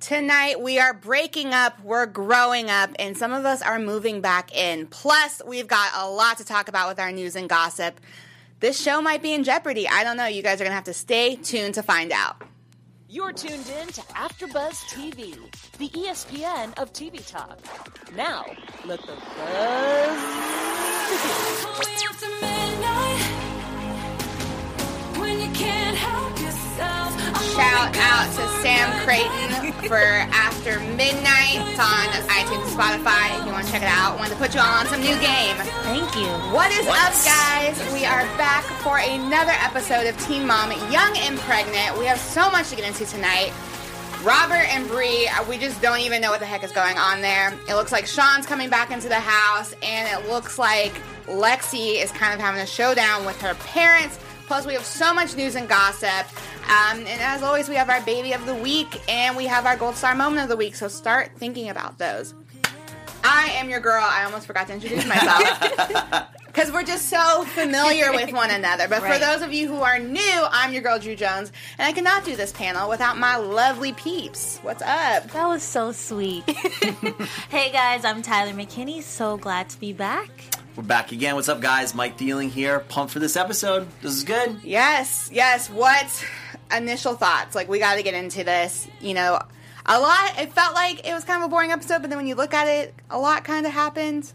Tonight we are breaking up, we're growing up, and some of us are moving back in. Plus, we've got a lot to talk about with our news and gossip. This show might be in jeopardy. I don't know. You guys are going to have to stay tuned to find out. You're tuned in to AfterBuzz TV, the ESPN of TV talk. Now, let the buzz begin. Shout out to Sam Creighton for After Midnight. It's on iTunes and Spotify if you want to check it out. Wanted to put you all on some new game. Thank you. What is up, guys? We are back for another episode of Teen Mom Young and Pregnant. We have so much to get into tonight. Robert and Bree, uh, we just don't even know what the heck is going on there. It looks like Sean's coming back into the house, and it looks like Lexi is kind of having a showdown with her parents. Plus, we have so much news and gossip. Um, and as always, we have our baby of the week, and we have our gold star moment of the week. So start thinking about those. I am your girl. I almost forgot to introduce myself. Because we're just so familiar with one another. But for those of you who are new, I'm your girl, Drew Jones, and I cannot do this panel without my lovely peeps. What's up? That was so sweet. hey guys, I'm Tyler McKinney. So glad to be back. We're back again. What's up, guys? Mike Thieling here. Pumped for this episode. This is good. Yes, yes. What initial thoughts? Like, we got to get into this. You know, a lot, it felt like it was kind of a boring episode, but then when you look at it, a lot kind of happened.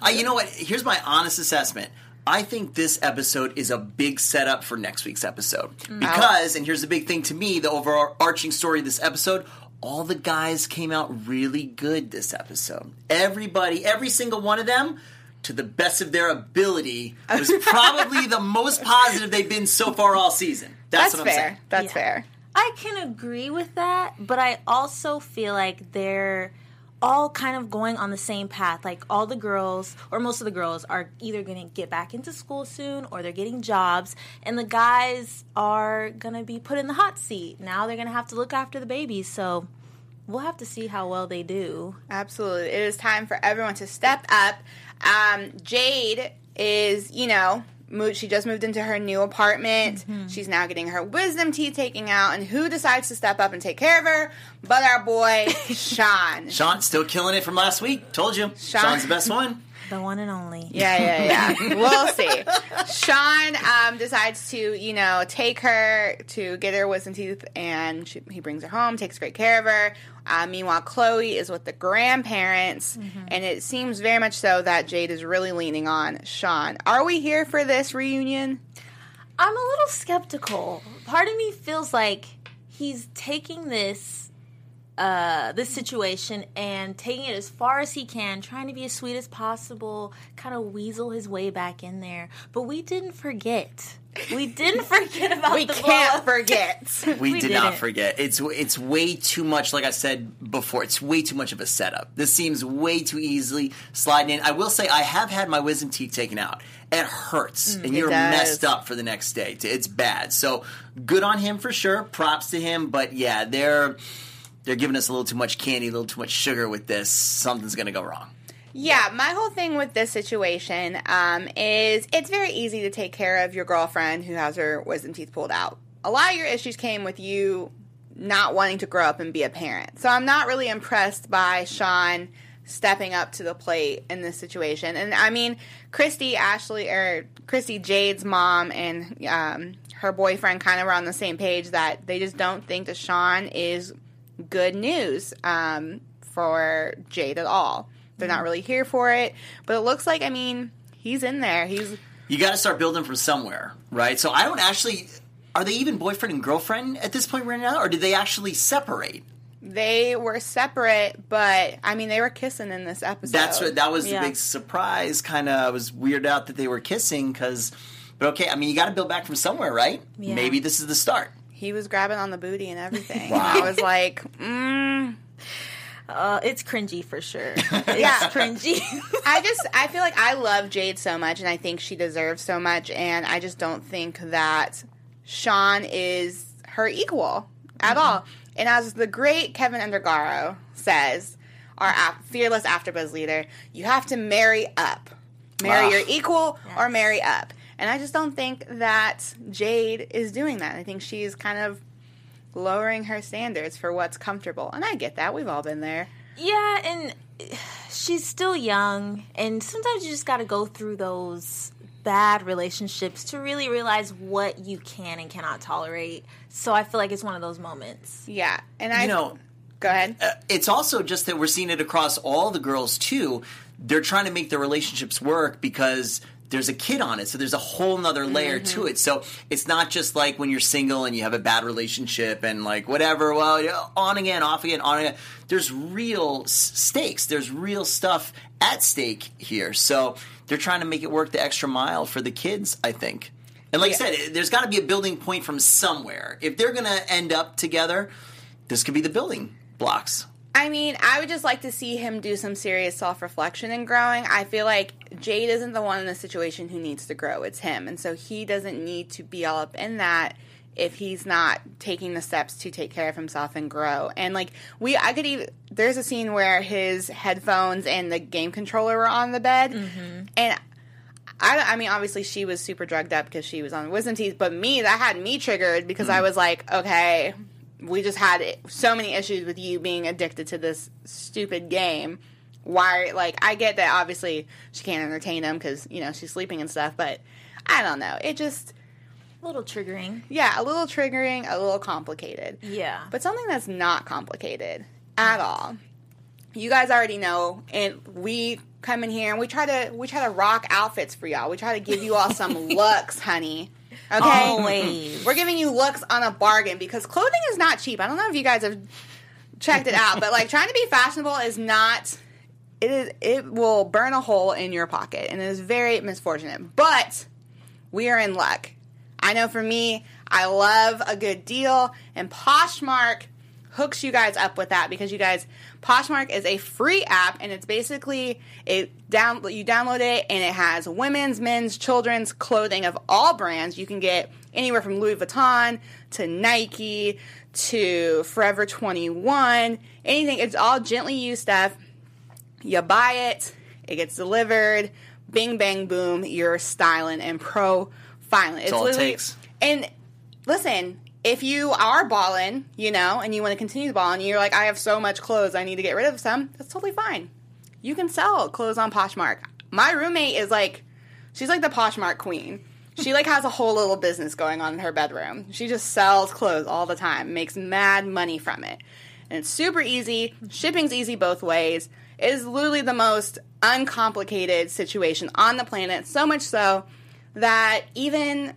Uh, you know what? Here's my honest assessment. I think this episode is a big setup for next week's episode. Because, and here's the big thing to me the overarching story of this episode all the guys came out really good this episode. Everybody, every single one of them, to the best of their ability, was probably the most positive they've been so far all season. That's, That's what I'm fair. saying. That's Yeah. fair. I can agree with that, but I also feel like they're all kind of going on the same path. Like all the girls, or most of the girls, are either going to get back into school soon or they're getting jobs, and the guys are going to be put in the hot seat. Now they're going to have to look after the babies. So we'll have to see how well they do. Absolutely. It is time for everyone to step up. Um, Jade is, you know, moved, she just moved into her new apartment. Mm-hmm. She's now getting her wisdom teeth taken out. And who decides to step up and take care of her but our boy, Sean? Sean, still killing it from last week. Told you. Sean's the best one. The one and only. Yeah, yeah, yeah. we'll see. Sean um, decides to, you know, take her to get her wisdom teeth, and she, he brings her home, takes great care of her. Uh, meanwhile, Kloie is with the grandparents, and it seems very much so that Jade is really leaning on Sean. Are we here for this reunion? I'm a little skeptical. Part of me feels like he's taking this uh this situation and taking it as far as he can, trying to be as sweet as possible, kind of weasel his way back in there. But we didn't forget. We didn't forget about We the can't blow-up. forget. We, We did not didn't. forget. It's it's way too much. Like I said before, it's way too much of a setup. This seems way too easily sliding in. I will say I have had my wisdom teeth taken out. It hurts, and you're does. messed up for the next day. It's bad. So good on him for sure. Props to him. But yeah, they're they're giving us a little too much candy, a little too much sugar with this. Something's gonna go wrong. Yeah, my whole thing with this situation um, is it's very easy to take care of your girlfriend who has her wisdom teeth pulled out. A lot of your issues came with you not wanting to grow up and be a parent. So I'm not really impressed by Sean stepping up to the plate in this situation. And I mean, Christy, Ashley, or Christy, Jade's mom and um, her boyfriend kind of were on the same page that they just don't think that Sean is good news um, for Jade at all. They're not really here for it, but it looks like I mean he's in there. He's You got to start building from somewhere, right? So I don't actually. Are they even boyfriend and girlfriend at this point right now, or did they actually separate? they were separate, but I mean they were kissing in this episode. That's what that was Yeah. the big surprise. Kind of was weird out that they were kissing because, but okay. I mean, you got to build back from somewhere, right? Yeah. Maybe this is the start. He was grabbing on the booty and everything. Wow. I was like, mm. Uh, it's cringy for sure. It's Yeah. cringy. I just I feel like I love Jade so much, and I think she deserves so much, and I just don't think that Sean is her equal at all. And as the great Keven Undergaro says, our af- fearless AfterBuzz leader, you have to marry up, marry Wow. your equal or marry up. And I just don't think that Jade is doing that. I think she's kind of lowering her standards for what's comfortable. And I get that. We've all been there. Yeah, and she's still young, and sometimes you just got to go through those bad relationships to really realize what you can and cannot tolerate. So I feel like it's one of those moments. Yeah. And I You know, go ahead. uh, it's also just that we're seeing it across all the girls too. They're trying to make their relationships work because there's a kid on it, so there's a whole nother layer to mm-hmm. it. So it's not just like when you're single and you have a bad relationship and like whatever. Well, you know, on again, off again, on again. There's real stakes. There's real stuff at stake here. So they're trying to make it work the extra mile for the kids. I think. And like I said, there's got to be a building point from somewhere. If they're going to end up together, this could be the building blocks. I mean, I would just like to see him do some serious self reflection and growing. I feel like Jade isn't the one in the situation who needs to grow, it's him. And so he doesn't need to be all up in that if he's not taking the steps to take care of himself and grow. And like, we, I could even, there's a scene where his headphones and the game controller were on the bed. Mm-hmm. And I, I mean, obviously she was super drugged up because she was on wisdom teeth, but me, that had me triggered because I mm. was like, okay, we just had so many issues with you being addicted to this stupid game. Why, like, I get that obviously she can't entertain him because, you know, she's sleeping and stuff, but I don't know. It just, A little triggering. yeah, a little triggering, a little complicated. Yeah. But something that's not complicated at all. You guys already know, and we come in here and we try to we try to rock outfits for y'all. We try to give you all some looks, honey. Okay, Always. we're giving you looks on a bargain because clothing is not cheap. I don't know if you guys have checked it out, but like trying to be fashionable is not. It is. It will burn a hole in your pocket, and it is very misfortunate. But we are in luck. I know for me, I love a good deal, and Poshmark hooks you guys up with that because you guys Poshmark is a free app and it's basically it down you download it and it has women's, men's, children's clothing of all brands. You can get anywhere from Louis Vuitton to Nike to Forever 21, anything. It's all gently used stuff. You buy it, it gets delivered, bing bang boom, you're styling and profiling. It's all it takes. And listen, if you are balling, you know, and you want to continue balling, you're like, I have so much clothes, I need to get rid of some. That's totally fine. You can sell clothes on Poshmark. My roommate is like, she's like the Poshmark queen. She like has a whole little business going on in her bedroom. She just sells clothes all the time, makes mad money from it. And it's super easy. Shipping's easy both ways. It is literally the most uncomplicated situation on the planet. So much so that even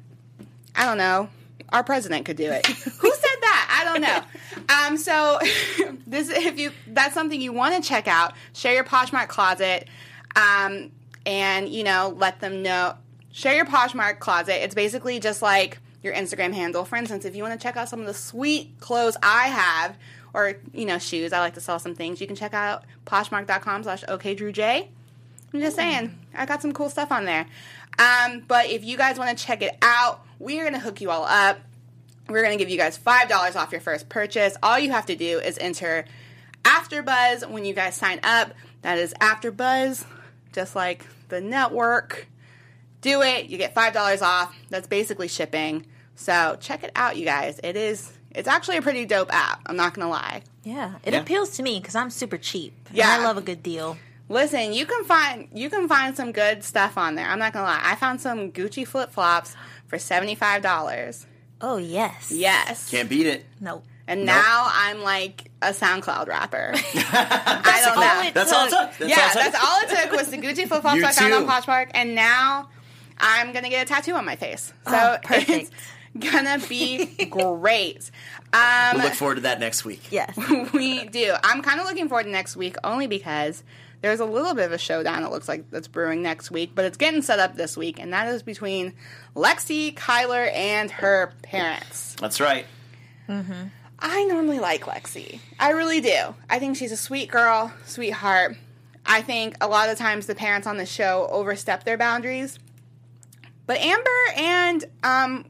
I don't know. Our president could do it. Who said that? I don't know. Um, so this, if you that's something you want to check out, share your Poshmark closet, um, and you know let them know. Share your Poshmark closet. It's basically just like your Instagram handle. For instance, if you want to check out some of the sweet clothes I have, or you know shoes, I like to sell some things. You can check out Poshmark.com/slash OKDrewJ. I'm just saying, I got some cool stuff on there. Um, but if you guys want to check it out, we're going to hook you all up. We're going to give you guys $5 off your first purchase. All you have to do is enter AfterBuzz when you guys sign up. That is AfterBuzz, just like the network. Do it. You get $5 off. That's basically shipping. So check it out, you guys. It is, it's actually a pretty dope app. I'm not going to lie. Yeah. It Yeah. appeals to me because I'm super cheap. and Yeah. I love a good deal. Listen, you can find you can find some good stuff on there. I'm not gonna lie. I found some Gucci flip flops for seventy five dollars. Oh, yes. Yes. Can't beat it. Nope. and Nope. now I'm like a SoundCloud rapper. I don't know. it That's all it took. took. That's yeah, all it took. that's all it took was the Gucci flip flops I found on. Poshmark, and now I'm gonna get a tattoo on my face. So Oh, perfect. it's gonna be great. Um, We'll look forward to that next week. Yes. we do. I'm kind of looking forward to next week only because there's a little bit of a showdown it looks like that's brewing next week, but it's getting set up this week, and that is between Lexi, Kyler, and her parents. That's right. I normally like Lexi. I really do. I think she's a sweet girl, sweetheart. I think a lot of times the parents on the show overstep their boundaries. But Amber and um,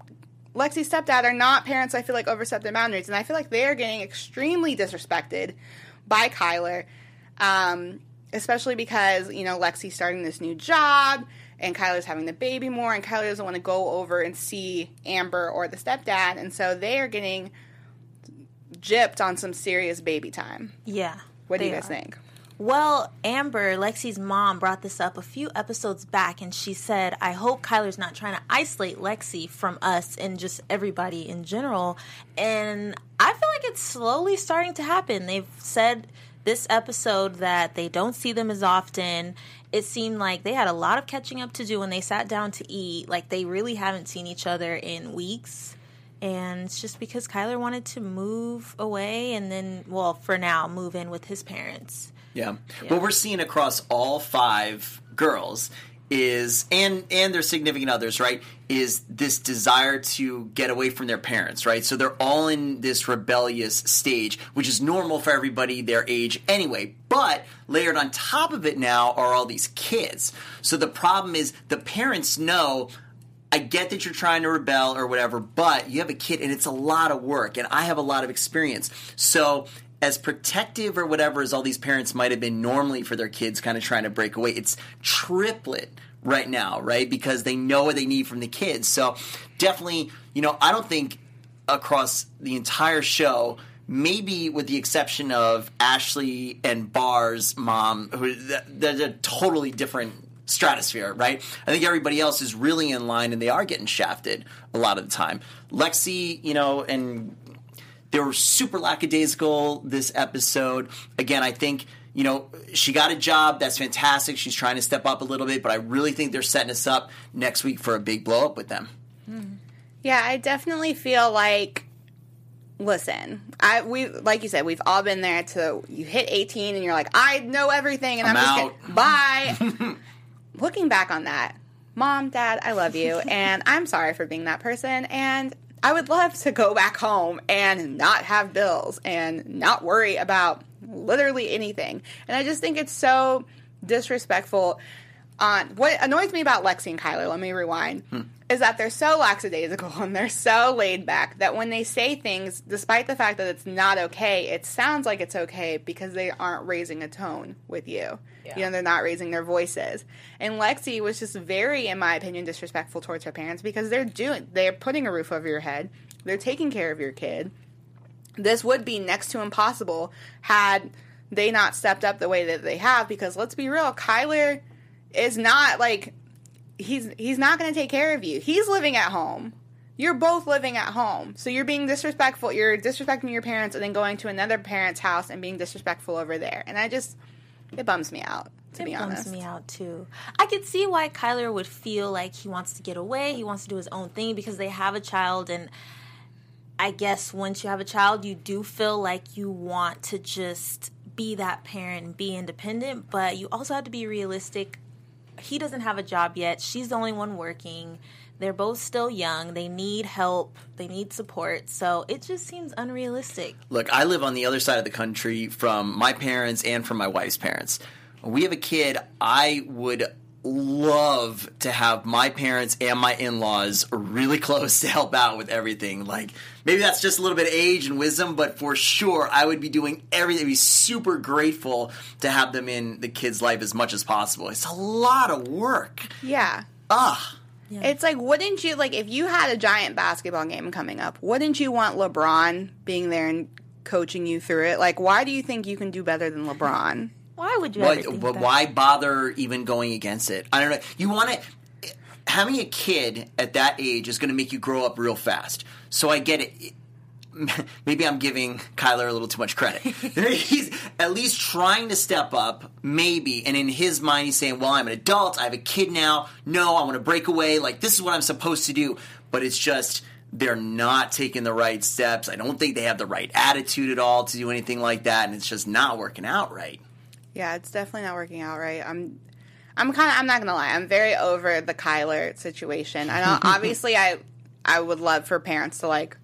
Lexi's stepdad are not parents I feel like overstep their boundaries. And I feel like they are getting extremely disrespected by Kyler. Um, especially because, you know, Lexi's starting this new job and Kyler's having the baby more and Kyler doesn't want to go over and see Amber or the stepdad. And so they are getting gypped on some serious baby time. Yeah. What do you guys are. think? Well, Amber, Lexi's mom, brought this up a few episodes back, and she said, I hope Kyler's not trying to isolate Lexi from us and just everybody in general. And I feel like it's slowly starting to happen. They've said this episode that they don't see them as often. It seemed like they had a lot of catching up to do when they sat down to eat. Like they really haven't seen each other in weeks. And it's just because Kyler wanted to move away and then, well, for now, move in with his parents. Yeah. What we're seeing across all five girls is and and their significant others, right? Is this desire to get away from their parents, right? So they're all in this rebellious stage, which is normal for everybody their age anyway. But layered on top of it now are all these kids. So the problem is the parents know I get that you're trying to rebel or whatever, but you have a kid and it's a lot of work, and I have a lot of experience. So, as protective or whatever as all these parents might have been normally for their kids kind of trying to break away, it's triplet right now, right? Because they know what they need from the kids. So, definitely, you know, I don't think across the entire show, maybe with the exception of Ashley and Bar's mom, who they're a totally different stratosphere, right? I think everybody else is really in line and they are getting shafted a lot of the time. Lexi, you know, and they were super lackadaisical this episode. Again, I think, you know, she got a job. That's fantastic. She's trying to step up a little bit, but I really think they're setting us up next week for a big blow up with them. Hmm. Yeah, I definitely feel like listen, I we like you said, we've all been there to you hit 18 and you're like, I know everything and I'm, I'm just out. gonna, bye. Looking back on that, mom, dad, I love you and I'm sorry for being that person and I would love to go back home and not have bills and not worry about literally anything. And I just think it's so disrespectful. On what annoys me about Lexi and Kyler, let me rewind, hmm. Is that they're so lackadaisical and they're so laid back that when they say things, despite the fact that it's not okay, it sounds like it's okay because they aren't raising a tone with you. You know, they're not raising their voices. And Lexi was just very, in my opinion, disrespectful towards her parents because they're doing they're putting a roof over your head. They're taking care of your kid this would be next to impossible had they not stepped up the way that they have because let's be real kyler is not like he's he's not going to take care of you he's living at home you're both living at home so you're being disrespectful you're disrespecting your parents and then going to another parent's house and being disrespectful over there and i just it bums me out to it be bums honest me out too. I could see why Kyler would feel like he wants to get away. He wants to do his own thing because they have a child, and I guess once you have a child, you do feel like you want to just be that parent and be independent. But you also have to be realistic. He doesn't have a job yet. She's the only one working. They're both still young. They need help. They need support. So it just seems unrealistic. Look, I live on the other side of the country from my parents and from my wife's parents. When we have a kid, I would love to have my parents and my in-laws really close to help out with everything. Like maybe that's just a little bit of age and wisdom, but for sure I would be doing everything. I'd be super grateful to have them in the kid's life as much as possible. It's a lot of work. yeah Ah. It's like, wouldn't you like if you had a giant basketball game coming up? Wouldn't you want LeBron being there and coaching you through it? Like, why do you think you can do better than LeBron? Why would you Why, ever think but that? why bother even going against it? I don't know. You want to having a kid at that age is going to make you grow up real fast. So I get it. Maybe I'm giving Kyler a little too much credit. he's at least trying to step up, maybe, and in his mind, he's saying, "Well, I'm an adult. I have a kid now. No, I want to break away. Like this is what I'm supposed to do." But it's just they're not taking the right steps. I don't think they have the right attitude at all to do anything like that, and it's just not working out right. Yeah, it's definitely not working out right. I'm, I'm kind of. I'm not gonna lie. I'm very over the Kyler situation. I know. obviously, I, I would love for parents to like,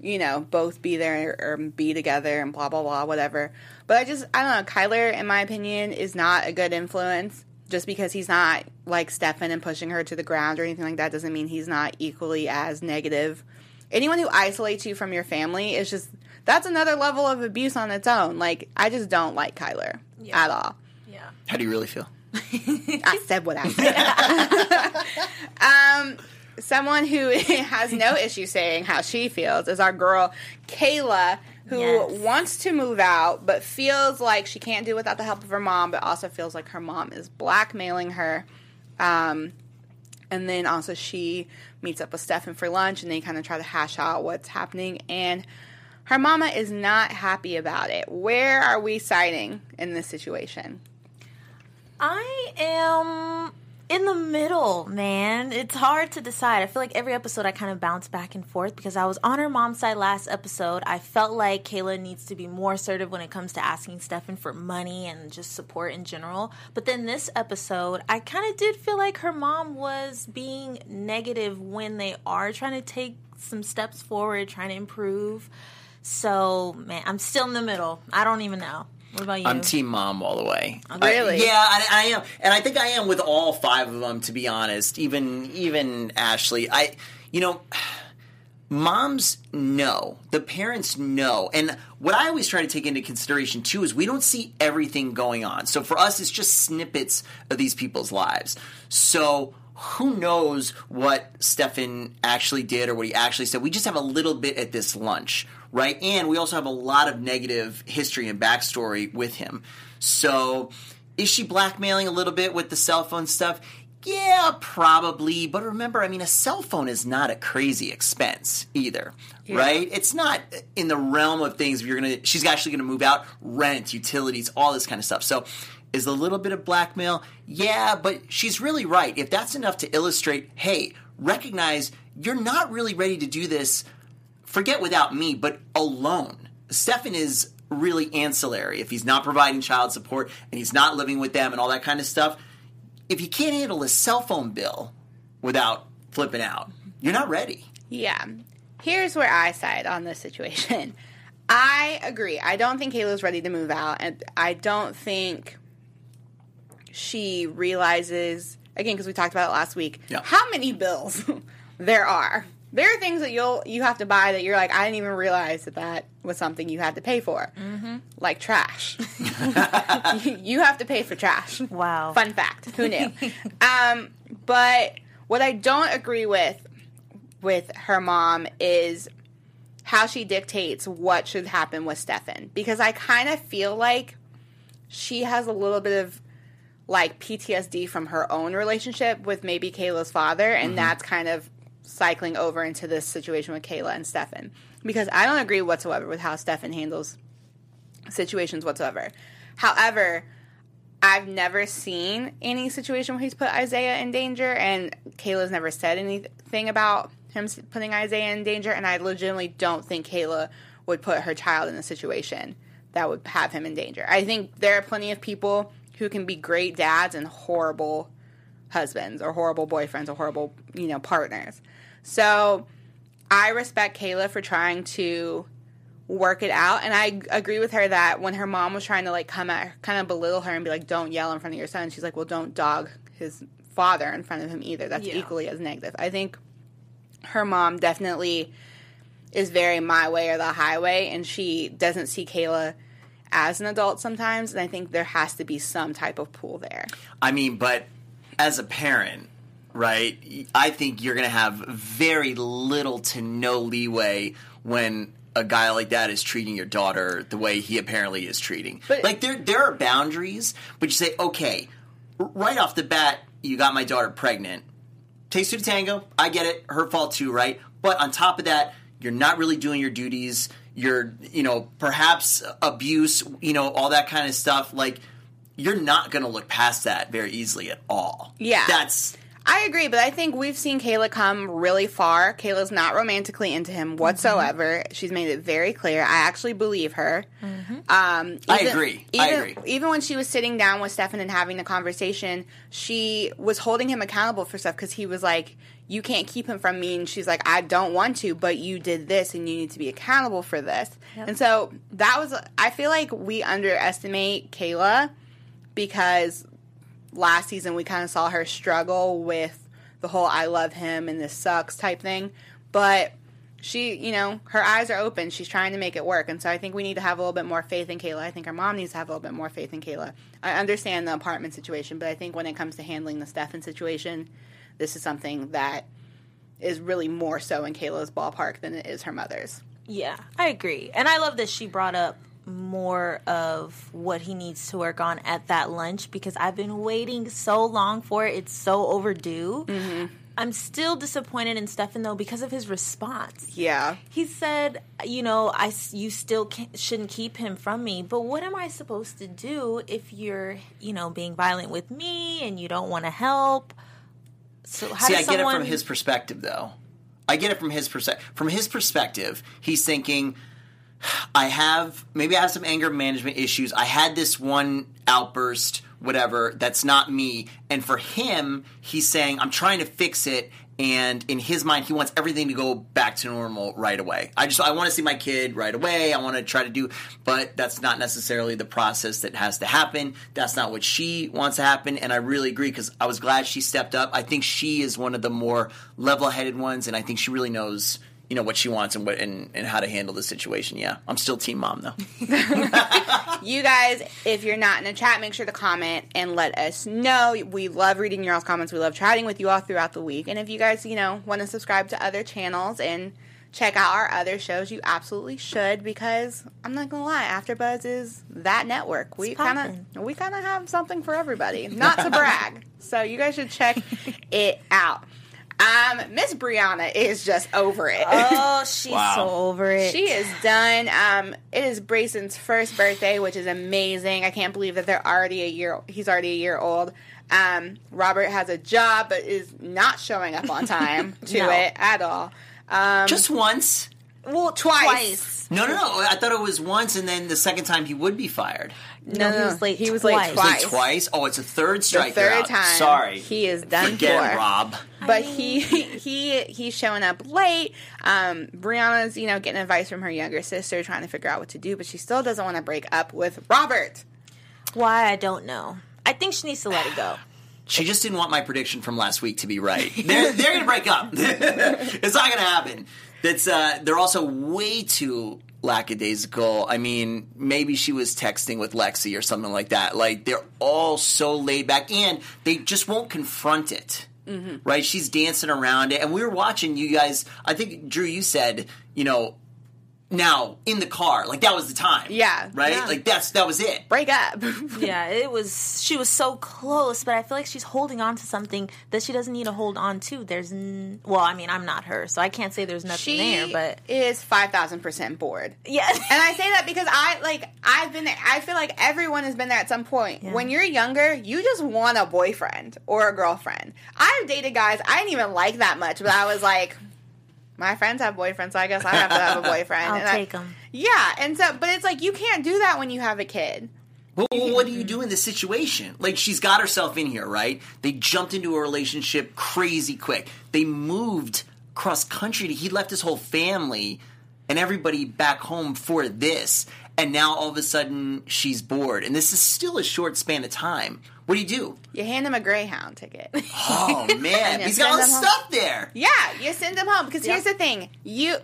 you know, both be there or be together and blah blah blah, whatever. But I just, I don't know. Kyler, in my opinion, is not a good influence. Just because he's not like Stefan and pushing her to the ground or anything like that doesn't mean he's not equally as negative. Anyone who isolates you from your family is just that's another level of abuse on its own. Like I just don't like Kyler at all. Yeah. How do you really feel? I said what I said. um, someone who has no issue saying how she feels is our girl Kayla who Yes. wants to move out but feels like she can't do it without the help of her mom, but also feels like her mom is blackmailing her. Um, and then also she meets up with Stefan for lunch and they kind of try to hash out what's happening. And her mama is not happy about it. Where are we siding in this situation? I am in the middle, man. It's hard to decide. I feel like every episode I kind of bounce back and forth because I was on her mom's side last episode. I felt like Kayla needs to be more assertive when it comes to asking Stefan for money and just support in general. But then this episode, I kind of did feel like her mom was being negative when they are trying to take some steps forward, trying to improve. So, man, I'm still in the middle. I don't even know. What about you? I'm team mom all the way. I- Really? yeah, I, I am, and I think I am with all five of them. To be honest, even even Ashley, I, you know, moms know, the parents know, and what I always try to take into consideration too is we don't see everything going on. So for us, it's just snippets of these people's lives. So who knows what Stefan actually did or what he actually said? We just have a little bit at this lunch, right? And we also have a lot of negative history and backstory with him. So is she blackmailing a little bit with the cell phone stuff? Yeah, probably. But remember, I mean, a cell phone is not a crazy expense either, right? It's not in the realm of things. You're gonna, she's actually gonna move out, rent, utilities, all this kind of stuff. So, is a little bit of blackmail? Yeah, but she's really right. If that's enough to illustrate, hey, recognize you're not really ready to do this. Forget without me, but alone. Stefan is really ancillary. If he's not providing child support and he's not living with them and all that kind of stuff, if you can't handle a cell phone bill without flipping out, you're not ready. Yeah. Here's where I side on this situation. I agree. I don't think Kayla's ready to move out, and I don't think she realizes again because we talked about it last week Yeah. how many bills there are. There are things that you'll you have to buy that you're like I didn't even realize that that was something you had to pay for, mm-hmm. like trash. you, you have to pay for trash. Wow. Fun fact. Who knew? um, but what I don't agree with with her mom is how she dictates what should happen with Stefan. Because I kind of feel like she has a little bit of like PTSD from her own relationship with maybe Kayla's father, and mm-hmm. that's kind of cycling over into this situation with Kayla and Stefan. Because I don't agree whatsoever with how Stefan handles situations whatsoever. However, I've never seen any situation where he's put Isaiah in danger, and Kayla's never said anything about him putting Isaiah in danger, and I legitimately don't think Kayla would put her child in a situation that would have him in danger. I think there are plenty of people who can be great dads and horrible husbands or horrible boyfriends or horrible, you know, partners. So I respect Kayla for trying to work it out. And I agree with her that when her mom was trying to like come at her, kind of belittle her and be like, don't yell in front of your son, she's like, well, don't dog his father in front of him either. That's Yeah. equally as negative. I think her mom definitely is very my way or the highway, and she doesn't see Kayla as an adult sometimes. And I think there has to be some type of pool there. I mean, but as a parent, right, I think you're going to have very little to no leeway when a guy like that is treating your daughter the way he apparently is treating. But- like there there are boundaries, but you say, "Okay, right off the bat, you got my daughter pregnant. Takes two to tango. I get it. Her fault too, right? But on top of that, you're not really doing your duties. You're, you know, perhaps abuse, you know, all that kind of stuff. Like, you're not going to look past that very easily at all. Yeah. That's I agree, but I think we've seen Kayla come really far. Kayla's not romantically into him whatsoever. She's made it very clear. I actually believe her. Um, I even- agree. I Even, agree. Even when she was sitting down with Stefan and having the conversation, she was holding him accountable for stuff because he was like, "You can't keep him from me," and she's like, "I don't want to, but you did this, and you need to be accountable for this." And so that was. I feel like we underestimate Kayla because last season we kind of saw her struggle with the whole I love him and this sucks type thing. But she, you know, her eyes are open. She's trying to make it work. And so I think we need to have a little bit more faith in Kayla. I think her mom needs to have a little bit more faith in Kayla. I understand the apartment situation, but I think when it comes to handling the Stefan situation, this is something that is really more so in Kayla's ballpark than it is her mother's. Yeah, I agree. And I love that she brought up more of what he needs to work on at that lunch because I've been waiting so long for it. It's so overdue. Mm-hmm. I'm still disappointed in Stefan though because of his response. Yeah. He said, "You know, I you still shouldn't keep him from me, but what am I supposed to do if you're, you know, being violent with me and you don't want to help?" So how See, I does get it from his perspective, though. I get it from his perspective. From his perspective, he's thinking, I have maybe I have some anger management issues. I had this one outburst, whatever. That's not me. And for him, he's saying, I'm trying to fix it. And in his mind, he wants everything to go back to normal right away. I just I want to see my kid right away. I want to try to do, but that's not necessarily the process that has to happen. That's not what she wants to happen. And I really agree because I was glad she stepped up. I think she is one of the more level-headed ones, and I think she really knows you know what she wants and what and, and how to handle the situation. Yeah, I'm still team mom though. You guys, if you're not in the chat, make sure to comment and let us know. We love reading your all's comments. We love chatting with you all throughout the week. And if you guys, you know, want to subscribe to other channels and check out our other shows, you absolutely should because I'm not gonna lie, AfterBuzz is that network. We kind of we kind of have something for everybody. Not to brag, so you guys should check it out. Um, Miss Brianna is just over it. oh, she's Wow. so over it. She is done. Um, it is Brayson's first birthday, which is amazing. I can't believe that they're already a year. He's already a year old. Um, Robert has a job, but is not showing up on time to No. it at all. Um, just once. well twice. twice. No, no, no. I thought it was once, and then the second time he would be fired. No, he was late. He was twice. late Was it Twice. twice? Oh, it's a third strike. the strike. third out. time. Sorry, he is done Forget for. it, Rob. But he he he's showing up late. Um, Brianna's you know getting advice from her younger sister, trying to figure out what to do, but she still doesn't want to break up with Robert. Why I don't know. I think she needs to let it go. She just didn't want my prediction from last week to be right. They're they're gonna break up. it's not gonna happen. That's uh, they're also way too lackadaisical. I mean, maybe she was texting with Lexi or something like that. Like they're all so laid back, and they just won't confront it. Mm-hmm. Right? She's dancing around it, and we were watching you guys. I think Drew, you said, you know, now in the car, like that was the time. Yeah. Right? Yeah. Like that's that was it. Break up. Yeah, it was. She was so close, but I feel like she's holding on to something that she doesn't need to hold on to. There's, n- well, I mean, I'm not her, so I can't say there's nothing she there. But is five thousand percent bored. yeah, And I say that because I like I've been there. I feel like everyone has been there at some point. Yeah. When you're younger, you just want a boyfriend or a girlfriend. I've dated guys I didn't even like that much, but I was like, my friends have boyfriends, so I guess I have to have a boyfriend. I'll And I- take 'em. Yeah, and so, but it's like you can't do that when you have a kid. Well, well, what do you mm-hmm. do in this situation? Like, she's got herself in here, right? They jumped into a relationship crazy quick. They moved cross country. He left his whole family and everybody back home for this. And now all of a sudden she's bored. And this is still a short span of time. What do you do? You hand him a Greyhound ticket. Oh, man. He's got all home. stuff there. Yeah, you send them home because here's the thing: you.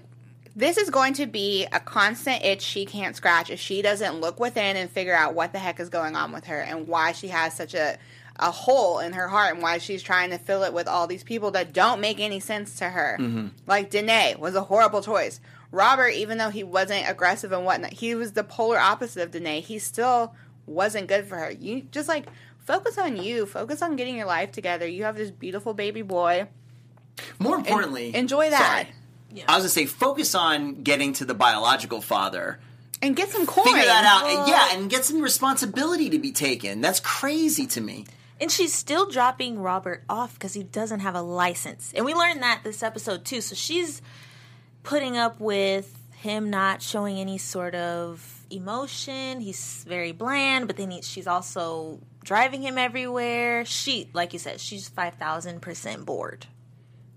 This is going to be a constant itch she can't scratch if she doesn't look within and figure out what the heck is going on with her and why she has such a a hole in her heart and why she's trying to fill it with all these people that don't make any sense to her. Mm-hmm. Like Danae was a horrible choice. Robert, even though he wasn't aggressive and whatnot, he was the polar opposite of Danae. He still wasn't good for her. You just like focus on you. Focus on getting your life together. You have this beautiful baby boy. More importantly, enjoy that. Sorry. I was going to say, focus on getting to the biological father. and get some coin. Figure that out. and yeah, and get some responsibility to be taken. That's crazy to me. and she's still dropping Robert off because he doesn't have a license, and we learned that this episode too. So she's putting up with him not showing any sort of emotion. He's very bland, but then he, she's also driving him everywhere. She, like you said, she's five thousand percent bored.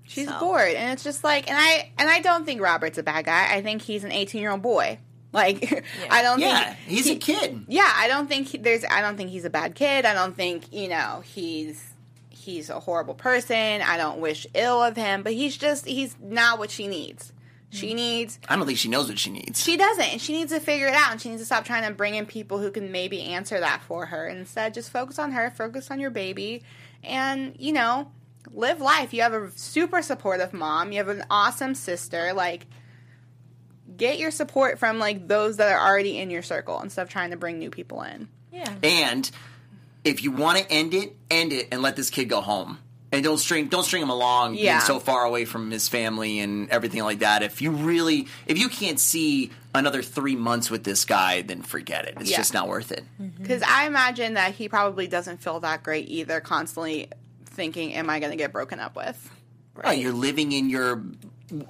She's So. bored, and it's just like, and I and I don't think Robert's a bad guy. I think he's an eighteen year old boy. Like, I don't Yeah, think he's a kid. Yeah, I don't think he, there's. I don't think he's a bad kid. I don't think you know he's he's a horrible person. I don't wish ill of him, but he's just he's not what she needs. She needs I don't think she knows what she needs. she doesn't, and she needs to figure it out, and she needs to stop trying to bring in people who can maybe answer that for her. And instead, just focus on her, focus on your baby, and you know, live life. You have a super supportive mom. You have an awesome sister. Like, get your support from like those that are already in your circle instead of trying to bring new people in. Yeah. And if you want to end it, end it and let this kid go home. And don't string don't string him along Yeah. being so far away from his family and everything like that. If you really if you can't see another three months with this guy, then forget it. It's Yeah. just not worth it. Because I imagine that he probably doesn't feel that great either, constantly thinking, Am I going to get broken up with? Right. You're living in your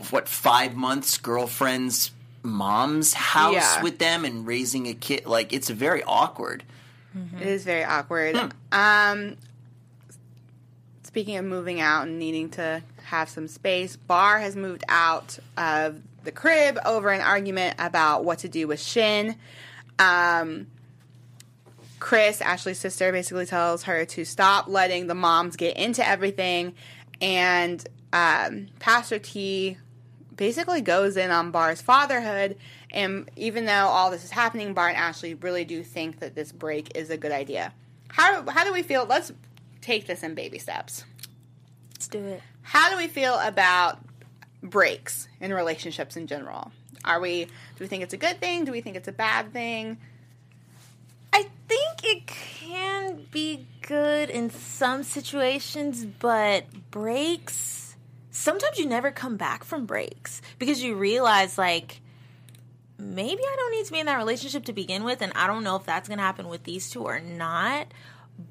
what five months girlfriend's mom's house Yeah. with them and raising a kid. Like it's very awkward. It is very awkward. Hmm. Um, speaking of moving out and needing to have some space, Bar has moved out of the crib over an argument about what to do with Shin. Um, Chris, Ashley's sister, basically tells her to stop letting the moms get into everything, and um, Pastor T basically goes in on Bar's fatherhood. And even though all this is happening, Bar and Ashley really do think that this break is a good idea. How how do we feel? Let's take this in baby steps. Let's do it. How do we feel about breaks in relationships in general? Are we do we think it's a good thing? Do we think it's a bad thing? I think it can be good in some situations, but breaks, sometimes you never come back from breaks because you realize, like, maybe I don't need to be in that relationship to begin with, and I don't know if that's going to happen with these two or not.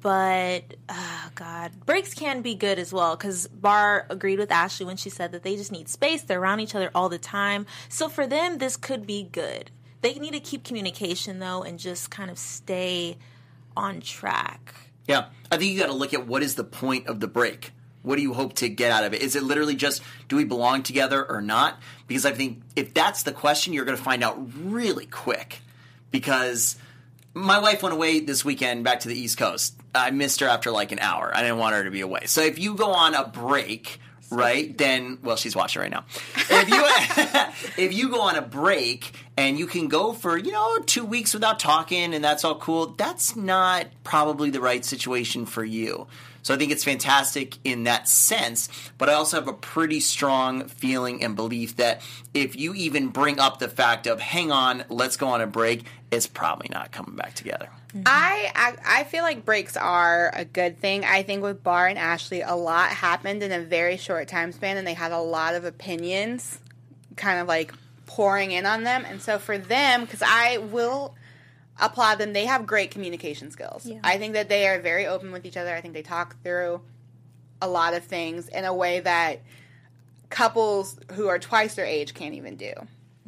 But, oh God, breaks can be good as well because Bar agreed with Ashley when she said that they just need space. They're around each other all the time. So for them, this could be good. They need to keep communication though and just kind of stay on track. Yeah, I think you got to look at what is the point of the break. What do you hope to get out of it? Is it literally just do we belong together or not? Because I think if that's the question, you're going to find out really quick. Because my wife went away this weekend back to the East Coast. I missed her after like an hour. I didn't want her to be away. So if you go on a break, right, then well, she's watching right now. If you if you go on a break and you can go for you know two weeks without talking and that's all cool, that's not probably the right situation for you. So I think it's fantastic in that sense, but I also have a pretty strong feeling and belief that if you even bring up the fact of hang on, let's go on a break, it's probably not coming back together. Mm-hmm. I, I I feel like breaks are a good thing. I think with Bar and Ashley, a lot happened in a very short time span, and they had a lot of opinions, kind of like pouring in on them. And so for them, because I will applaud them, they have great communication skills. Yeah. I think that they are very open with each other. I think they talk through a lot of things in a way that couples who are twice their age can't even do.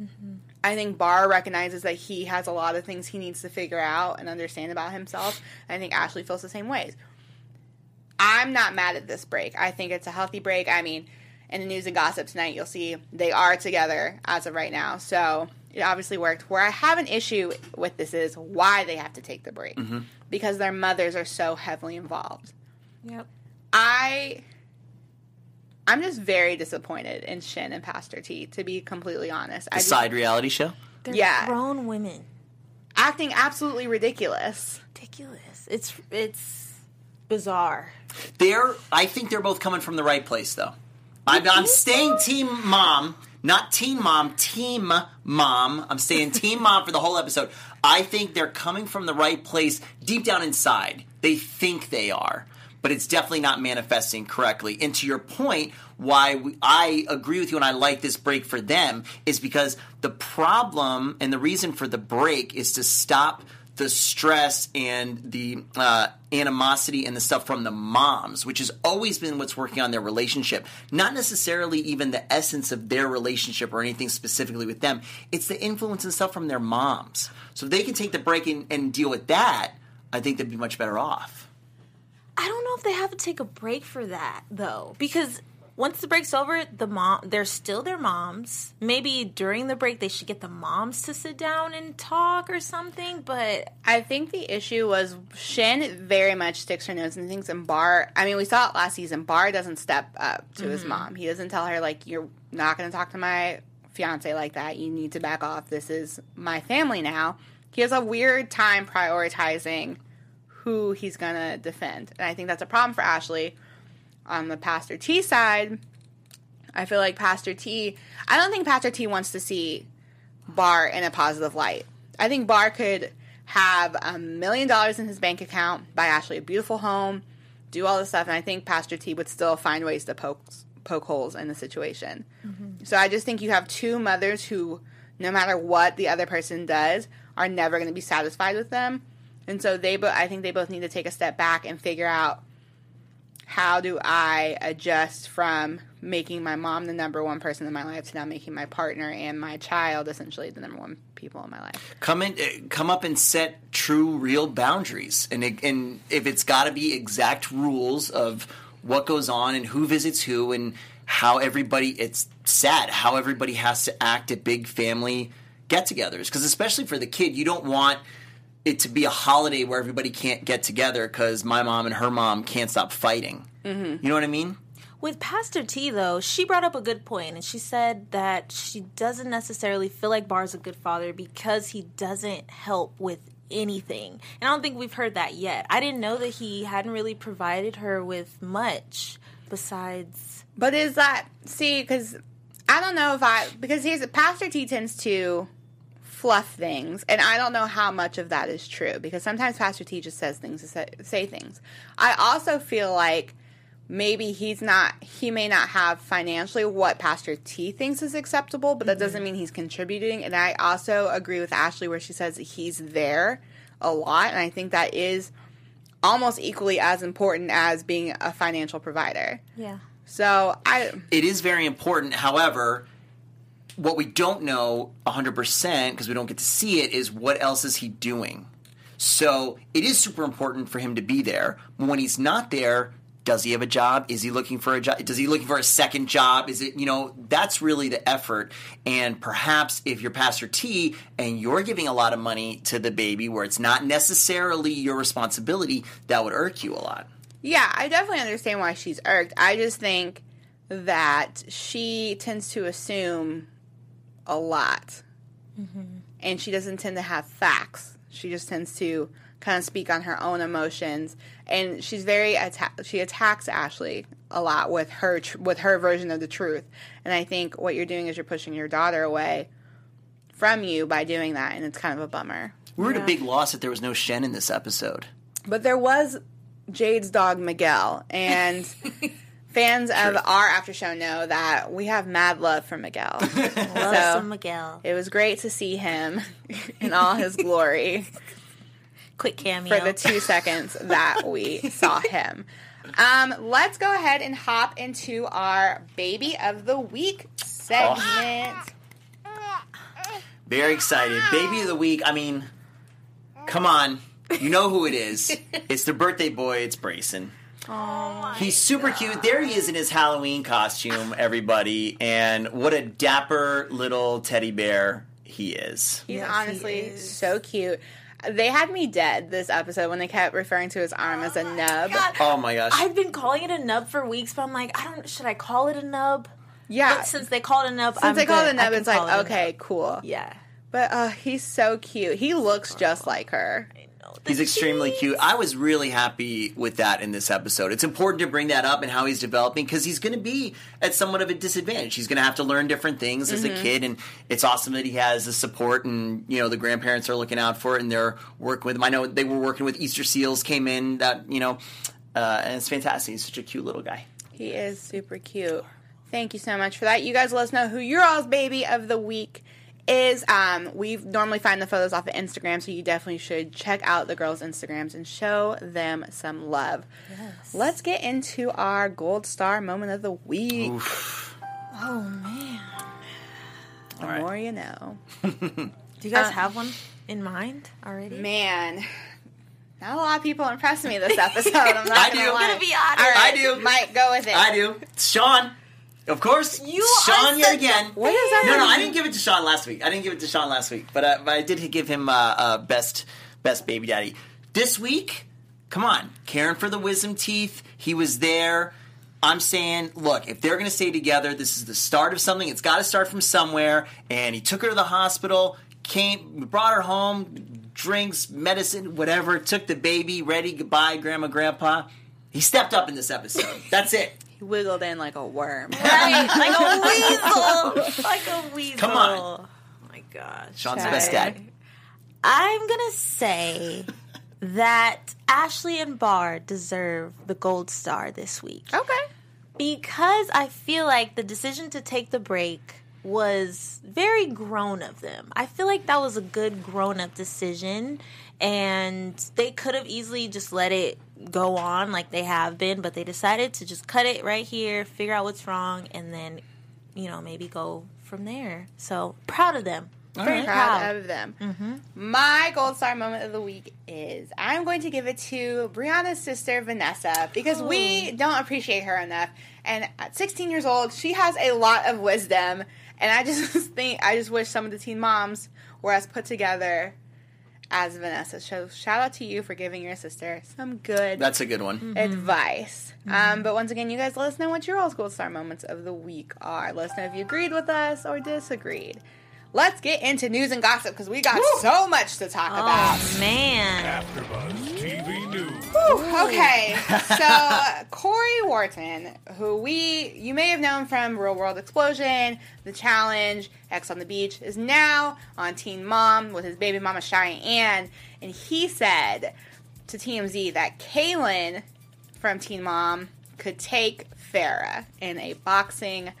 Mm-hmm. I think Bar recognizes that he has a lot of things he needs to figure out and understand about himself. I think Ashley feels the same ways. I'm not mad at this break. I think it's a healthy break. I mean, in the news and gossip tonight, you'll see they are together as of right now. So it obviously worked. Where I have an issue with this is why they have to take the break mm-hmm. because their mothers are so heavily involved. Yep. I I'm just very disappointed in Shin and Pastor T. To be completely honest, I A just- side reality show. They're Yeah. grown women. acting absolutely ridiculous. Ridiculous. It's it's bizarre. They're, I think they're both coming from the right place, though. I'm, I'm staying team mom, not teen mom, team mom. I'm staying team mom for the whole episode. I think they're coming from the right place deep down inside. They think they are, but it's definitely not manifesting correctly. And to your point, why we, I agree with you and I like this break for them is because the problem and the reason for the break is to stop the stress and the uh, animosity and the stuff from the moms, which has always been what's working on their relationship. Not necessarily even the essence of their relationship or anything specifically with them. It's the influence and stuff from their moms. So if they can take the break and, and deal with that, I think they'd be much better off. I don't know if they have to take a break for that though, because once the break's over, the mom they're still their moms. Maybe during the break they should get the moms to sit down and talk or something. But I think the issue was Shin very much sticks her nose in things, and Bar. I mean, we saw it last season. Bar doesn't step up to his mm-hmm. mom. He doesn't tell her like, "You're not going to talk to my fiance like that. You need to back off. This is my family now." He has a weird time prioritizing who he's going to defend, and I think that's a problem for Ashley. On the Pastor T side, I feel like Pastor T. I don't think Pastor T wants to see Bar in a positive light. I think Bar could have a million dollars in his bank account, buy Ashley a beautiful home, do all this stuff, and I think Pastor T would still find ways to poke poke holes in the situation. Mm-hmm. So I just think you have two mothers who, no matter what the other person does, are never going to be satisfied with them, and so they. But I think they both need to take a step back and figure out how do I adjust from making my mom the number one person in my life to now making my partner and my child essentially the number one people in my life. come in, eh, come up and set true, real boundaries, and it, and if it's got to be exact rules of what goes on and who visits who and how everybody. It's sad how everybody has to act at big family get-togethers because especially for the kid, you don't want it to be a holiday where everybody can't get together because my mom and her mom can't stop fighting. Mm-hmm. You know what I mean? With Pastor T, though, she brought up a good point, and she said that she doesn't necessarily feel like Bar's a good father because he doesn't help with anything. And I don't think we've heard that yet. I didn't know that he hadn't really provided her with much besides. But is that see? Because I don't know if I because here's Pastor T tends to fluff things, and I don't know how much of that is true because sometimes Pastor T just says things to say, say things. I also feel like maybe he's not he may not have financially what Pastor T thinks is acceptable, but that mm-hmm. doesn't mean he's contributing. And I also agree with Ashley where she says he's there a lot, and I think that is almost equally as important as being a financial provider. Yeah. So I it is very important. However, what we don't know 100% because we don't get to see it is what else is he doing. So it is super important for him to be there. When he's not there, does he have a job? Is he looking for a job? Does he looking for a second job? Is it, you know, that's really the effort. And perhaps if you're Pastor T and you're giving a lot of money to the baby where it's not necessarily your responsibility, that would irk you a lot. Yeah, I definitely understand why she's irked. I just think that she tends to assume a lot. Mm-hmm. And she doesn't tend to have facts. She just tends to kind of speak on her own emotions and she's very atta- she attacks Ashley a lot with her tr- with her version of the truth. And I think what you're doing is you're pushing your daughter away from you by doing that and it's kind of a bummer. We were at a big loss that there was no Sean in this episode. But there was Jade's dog Miguel, and fans of our after show know that we have mad love for Miguel. Love So- some Miguel. it was great to see him in all his glory Quick cameo. for the two seconds that we saw him. Um, let's go ahead and hop into our baby of the week segment. Very excited. Baby of the week. I mean, come on. You know who it is. It's the birthday boy. It's Braeson. He's super cute. There he is in his Halloween costume, everybody. And what a dapper little teddy bear he is. He's Yes, he honestly is. so cute. They had me dead this episode when they kept referring to his arm as a nub. God, Oh my gosh. I've been calling it a nub for weeks, but I'm like, I don't. Should I call it a nub? Yeah, But since they called it a nub, since I'm they call it a nub, it's call like it okay, cool. Yeah. But uh, he's so cute. He looks just like her. Know. He's The extremely cheese. cute. I was really happy with that in this episode. It's important to bring that up and how he's developing because he's going to be at somewhat of a disadvantage. He's going to have to learn different things as a kid, and it's awesome that he has the support and you know the grandparents are looking out for it and they're working with him. I know they were working with Easter Seals came in that you know, uh, and it's fantastic. He's such a cute little guy. He is super cute. Thank you so much for that. You guys let us know who your all's baby of the week is. Um, we normally find the photos off of Instagram, so you definitely should check out the girls' Instagrams and show them some love. Let's get into our gold star moment of the week. Oh man. The right. more you know. Do you guys Uh, have one in mind already? Man, not a lot of people impressed me this episode. I'm not I gonna do. lie. Gonna be honest. All right, I do. Mike, go with it. I do. Sean, of course. You Sean yet again. What does that No, no. I didn't give it to Sean last week. I didn't give it to Sean last week, but uh, but I did give him uh, uh, best best baby daddy this week. Come on, caring for the wisdom teeth. He was there. I'm saying, look, if they're going to stay together, this is the start of something. It's got to start from somewhere. And he took her to the hospital, came, brought her home, drinks, medicine, whatever. Took the baby, ready, goodbye, grandma, grandpa. He stepped up in this episode. That's it. He wiggled in like a worm. Right, like a weasel. like a weasel. Come on. Oh my gosh. Sean's the best dad. I'm gonna say that Ashley and Bar deserve the gold star this week Okay. because I feel like the decision to take the break was very grown of them. I feel like that was a good grown up decision and they could have easily just let it go on like they have been, but they decided to just cut it right here, figure out what's wrong and then you know, maybe go from there. So, proud of them. Very proud proud. of them. Mm-hmm. My gold star moment of the week is I'm going to give it to Brianna's sister Vanessa because we oh. don't appreciate her enough. And at 16 years old, she has a lot of wisdom. And I just think I just wish some of the teen moms were as put together as Vanessa. So shout out to you for giving your sister some good That's a good one. advice. Um, but once again, you guys let us know what your all's school star moments of the week are. Let us know if you agreed with us or disagreed. Let's get into news and gossip because we got so much to talk oh, about. Oh man. AfterBuzz TV News. Okay, so Cory Wharton, who we you may have known from Real World Explosion, The Challenge, Ex on the Beach, is now on Teen Mom with his baby mama Cheyenne, and he said to TMZ that Kailyn from Teen Mom could take Farrah in a boxing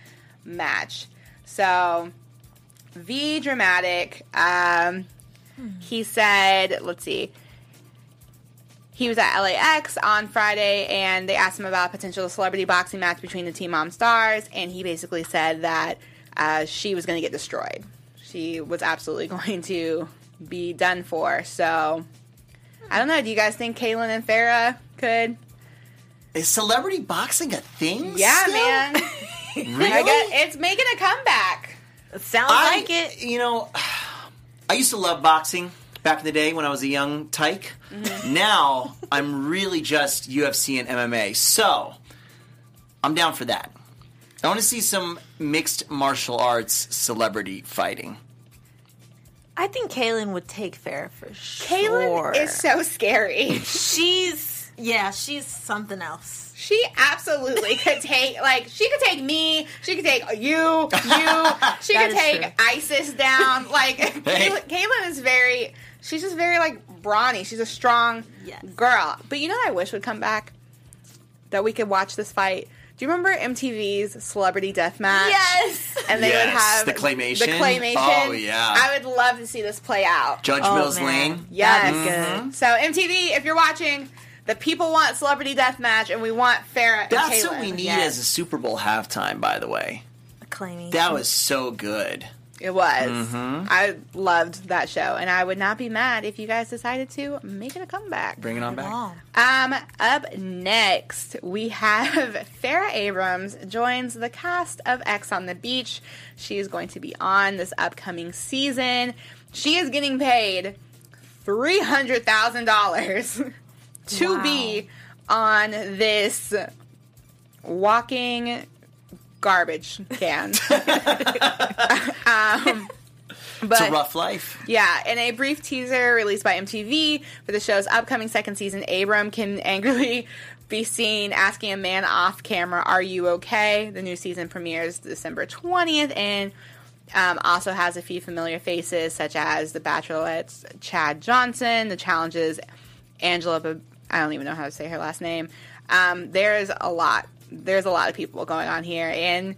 match. So, V dramatic. Um, he said, let's see he was at LAX on Friday and they asked him about a potential celebrity boxing match between the Teen Mom stars, and he basically said that uh, she was going to get destroyed. She was absolutely going to be done for. So, I don't know. Do you guys think Kailyn and Farrah could? Is celebrity boxing a thing? Yeah, still? man. Really? It's making a comeback. Sounds I, like it. You know, I used to love boxing back in the day when I was a young tyke. Mm-hmm. Now I'm really just UFC and MMA. So I'm down for that. I want to see some mixed martial arts celebrity fighting. I think Kailyn would take fair for sure. Kailyn is so scary. She's yeah, she's something else. She absolutely could take like she could take me, she could take you, you, she could take true. ISIS down. Like Caitlyn, Caitlyn is very she's just very like brawny. She's a strong Yes. girl. But you know what I wish would come back? That we could watch this fight. Do you remember MTV's Celebrity Death Match? Yes. And they would have the claymation. The claymation. Oh, yeah. I would love to see this play out. Judge Oh, Mills man. Lane. Yes. Be mm-hmm. good. So MTV, if you're watching, the people want celebrity death match, and we want Farrah. That's and what we need yes. as a Super Bowl halftime, by the way. Claiming That was so good. It was. Mm-hmm. I loved that show, and I would not be mad if you guys decided to make it a comeback. Bring it on back. Um, up next, we have Farrah Abrams joins the cast of Ex on the Beach. She is going to be on this upcoming season. She is getting paid three hundred thousand dollars to Wow. be on this walking garbage can. um, but It's a rough life. yeah, in a brief teaser released by MTV for the show's upcoming second season, Abraham can angrily be seen asking a man off camera, Are you okay? The new season premieres December 20th and um, also has a few familiar faces, such as The Bachelorette's Chad Johnson, The Challenge's Angela, I don't even know how to say her last name. Um, there's a lot. There's a lot of people going on here. And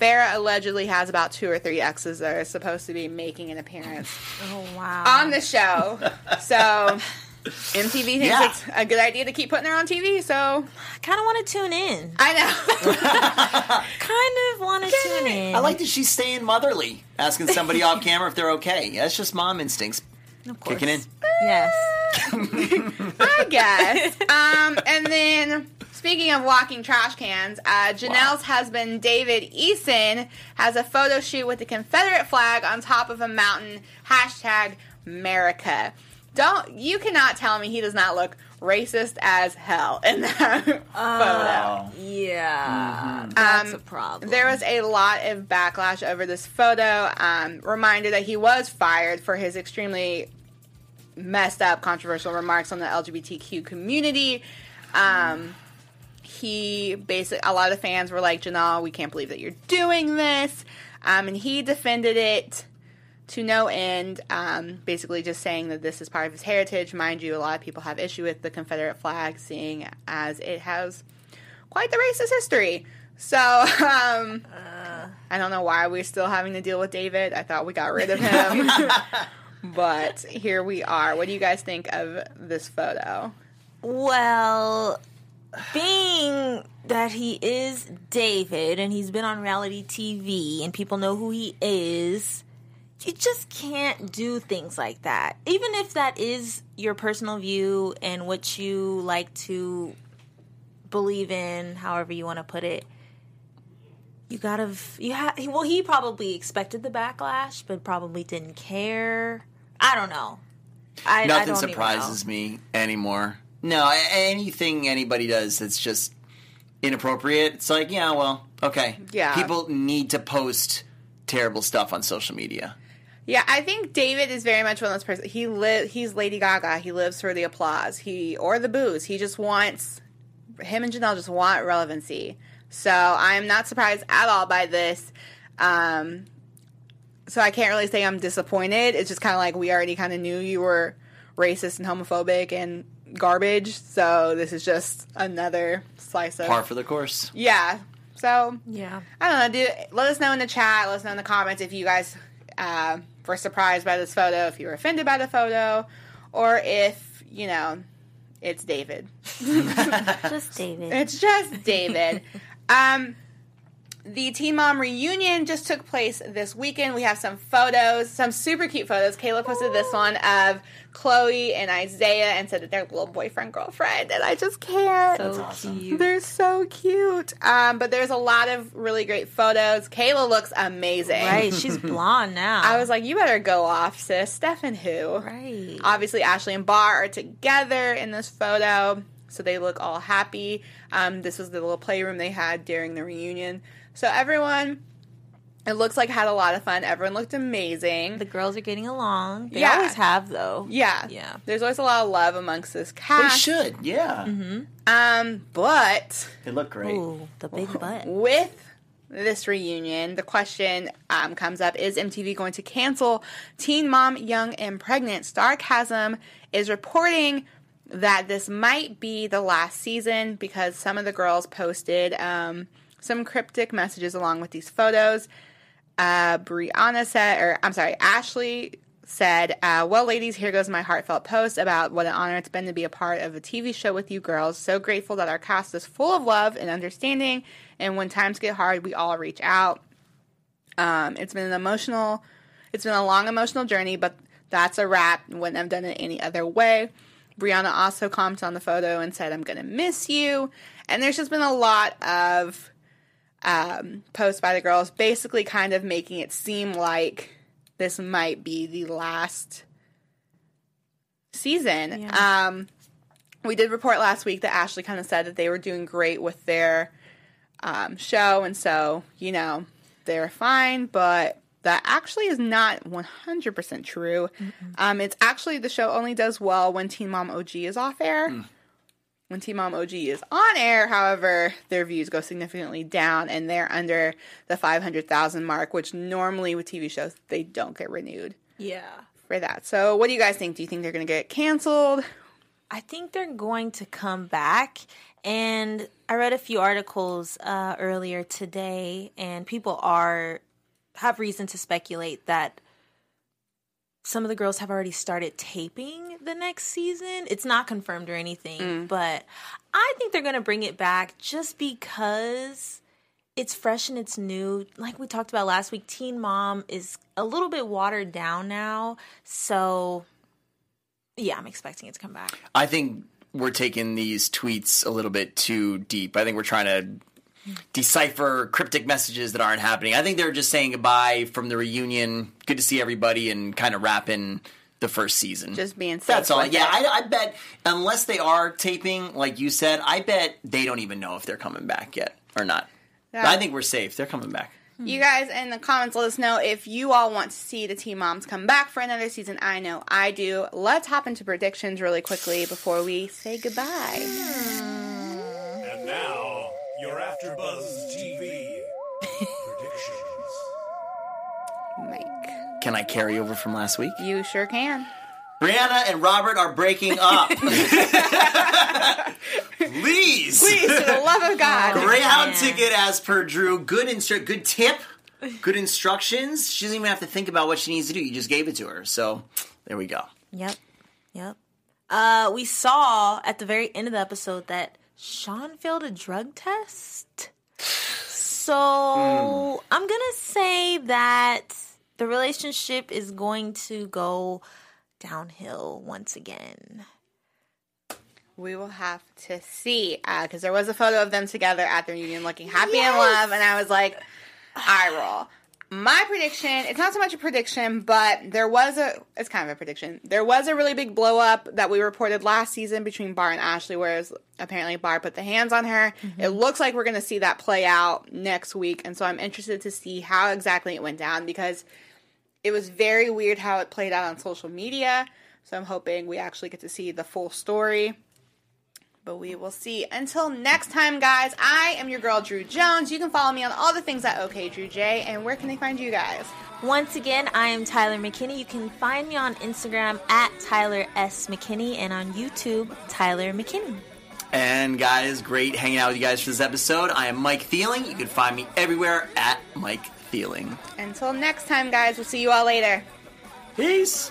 Farrah allegedly has about two or three exes that are supposed to be making an appearance Oh wow. on the show. So MTV thinks Yeah. it's a good idea to keep putting her on TV. So I kind of want to tune in. I know. Kind of want to tune in. I like that she's staying motherly, asking somebody off camera if they're okay. That's just mom instincts Of course. kicking in. Yes. I guess. Um, and then speaking of walking trash cans, uh, Jenelle's husband David Eason has a photo shoot with the Confederate flag on top of a mountain. Hashtag America. Don't you cannot tell me he does not look racist as hell in that photo. Yeah. That's Um, a problem. There was a lot of backlash over this photo. Um, reminder that he was fired for his extremely messed up, controversial remarks on the LGBTQ community. Um, he basically, a lot of fans were like, Jenelle, we can't believe that you're doing this. Um, and he defended it to no end. Um, basically, just saying that this is part of his heritage. Mind you, a lot of people have issue with the Confederate flag, seeing as it has quite the racist history. So, um, I don't know why we're still having to deal with David. I thought we got rid of him. but here we are. What do you guys think of this photo? Well, being that he is David and he's been on reality TV and people know who he is, you just can't do things like that. Even if that is your personal view and what you like to believe in, however you want to put it. You gotta, you have. Well, he probably expected the backlash, but probably didn't care. I don't know. I, I Nothing don't even surprises know. me anymore. No, anything anybody does that's just inappropriate, it's like, yeah, well, okay. Yeah. People need to post terrible stuff on social media. Yeah, I think David is very much one of those persons. He live. He's Lady Gaga. He lives for the applause. He or the booze. He just wants. Him and Jenelle just want relevancy. So I'm not surprised at all by this. Um, so I can't really say I'm disappointed. It's just kind of like we already kind of knew you were racist and homophobic and garbage. So this is just another slice of Par for the course. yeah. So Yeah. I don't know. Do let us know in the chat. Let us know in the comments if you guys uh, were surprised by this photo, if you were offended by the photo, or if you know it's David. Just David. It's just David. um, the Teen Mom reunion just took place this weekend. We have some photos, some super cute photos. Kayla posted this one of Kloie and Isaiah and said that they're little boyfriend girlfriend, and I just can't. so cute. They're so cute. Um, but there's a lot of really great photos. Kayla looks amazing. Right, she's blonde now. I was like, you better go off, sis. Stefan who? right. Obviously, Ashley and Bar are together in this photo, so they look all happy. Um, this was the little playroom they had during the reunion. So everyone, it looks like had a lot of fun. Everyone looked amazing. The girls are getting along. They Yeah. always have, though. yeah, Yeah. There's always a lot of love amongst this cast. They should, yeah. Um, but They look great. Ooh, the big butt. with this reunion, the question um, comes up is MTV going to cancel Teen Mom Young and Pregnant? Starcasm is reporting that this might be the last season because some of the girls posted um, some cryptic messages along with these photos. Uh, Brianna said, or I'm sorry, Ashley said, uh, Well, ladies, here goes my heartfelt post about what an honor it's been to be a part of a TV show with you girls. So grateful that our cast is full of love and understanding. And when times get hard, we all reach out. Um, it's been an emotional, it's been a long emotional journey, but that's a wrap. Wouldn't have done it any other way. Brianna also commented on the photo and said, I'm going to miss you. And there's just been a lot of um, posts by the girls, basically kind of making it seem like this might be the last season. Yeah. Um, we did report last week that Ashley kind of said that they were doing great with their um, show, and so you know they're fine, but that actually is not 100% true. Um, it's actually the show only does well when Teen Mom OG is off air. When Teen Mom OG is on air, however, their views go significantly down and they're under the 500,000 mark, which normally with TV shows, they don't get renewed Yeah. for that. So, what do you guys think? Do you think they're going to get canceled? I think they're going to come back. And I read a few articles uh, earlier today, and people are have reason to speculate that some of the girls have already started taping the next season. It's not confirmed or anything, mm. but I think they're going to bring it back just because it's fresh and it's new. Like we talked about last week, Teen Mom is a little bit watered down now. So, yeah, I'm expecting it to come back. I think we're taking these tweets a little bit too deep. I think we're trying to decipher cryptic messages that aren't happening. I think they're just saying goodbye from the reunion. Good to see everybody and kind of wrapping the first season. Just being safe. That's all. with Yeah, it. I, I bet unless they are taping, like you said, I bet they don't even know if they're coming back yet or not. Yeah. I think we're safe. They're coming back. Hmm. You guys in the comments let us know if you all want to see the Teen Moms come back for another season. I know I do. Let's hop into predictions really quickly before we say goodbye. Hmm. And now, your AfterBuzz TV predictions. Mike. Can I carry over from last week? You sure can. Brianna and Robert are breaking up. Please. Please, for the love of God. Greyhound Man. ticket as per Drew. Good instru- good tip. Good instructions. She doesn't even have to think about what she needs to do. You just gave it to her. So there we go. Yep. Yep. Uh, we saw at the very end of the episode that Sean failed a drug test. So hmm. I'm gonna say that the relationship is going to go downhill once again. We will have to see uh, because there was a photo of them together at their reunion, looking happy and love, and I was like, "I roll." My prediction, it's not so much a prediction, but there was a, it's kind of a prediction. There was a really big blow up that we reported last season between Bar and Ashley, whereas apparently Bar put the hands on her. Mm-hmm. It looks like we're going to see that play out next week. And so I'm interested to see how exactly it went down because it was very weird how it played out on social media. So I'm hoping we actually get to see the full story. But we will see. Until next time, guys, I am your girl, Drew Jones. You can follow me on all the things at OK Drew J. And where can they find you guys? Once again, I am Tyler McKinney. You can find me on Instagram at Tyler S. McKinney and on YouTube, Tyler McKinney. And guys, great hanging out with you guys for this episode. I am Mike Thieling. You can find me everywhere at Mike Thieling. Until next time, guys, we'll see you all later. Peace.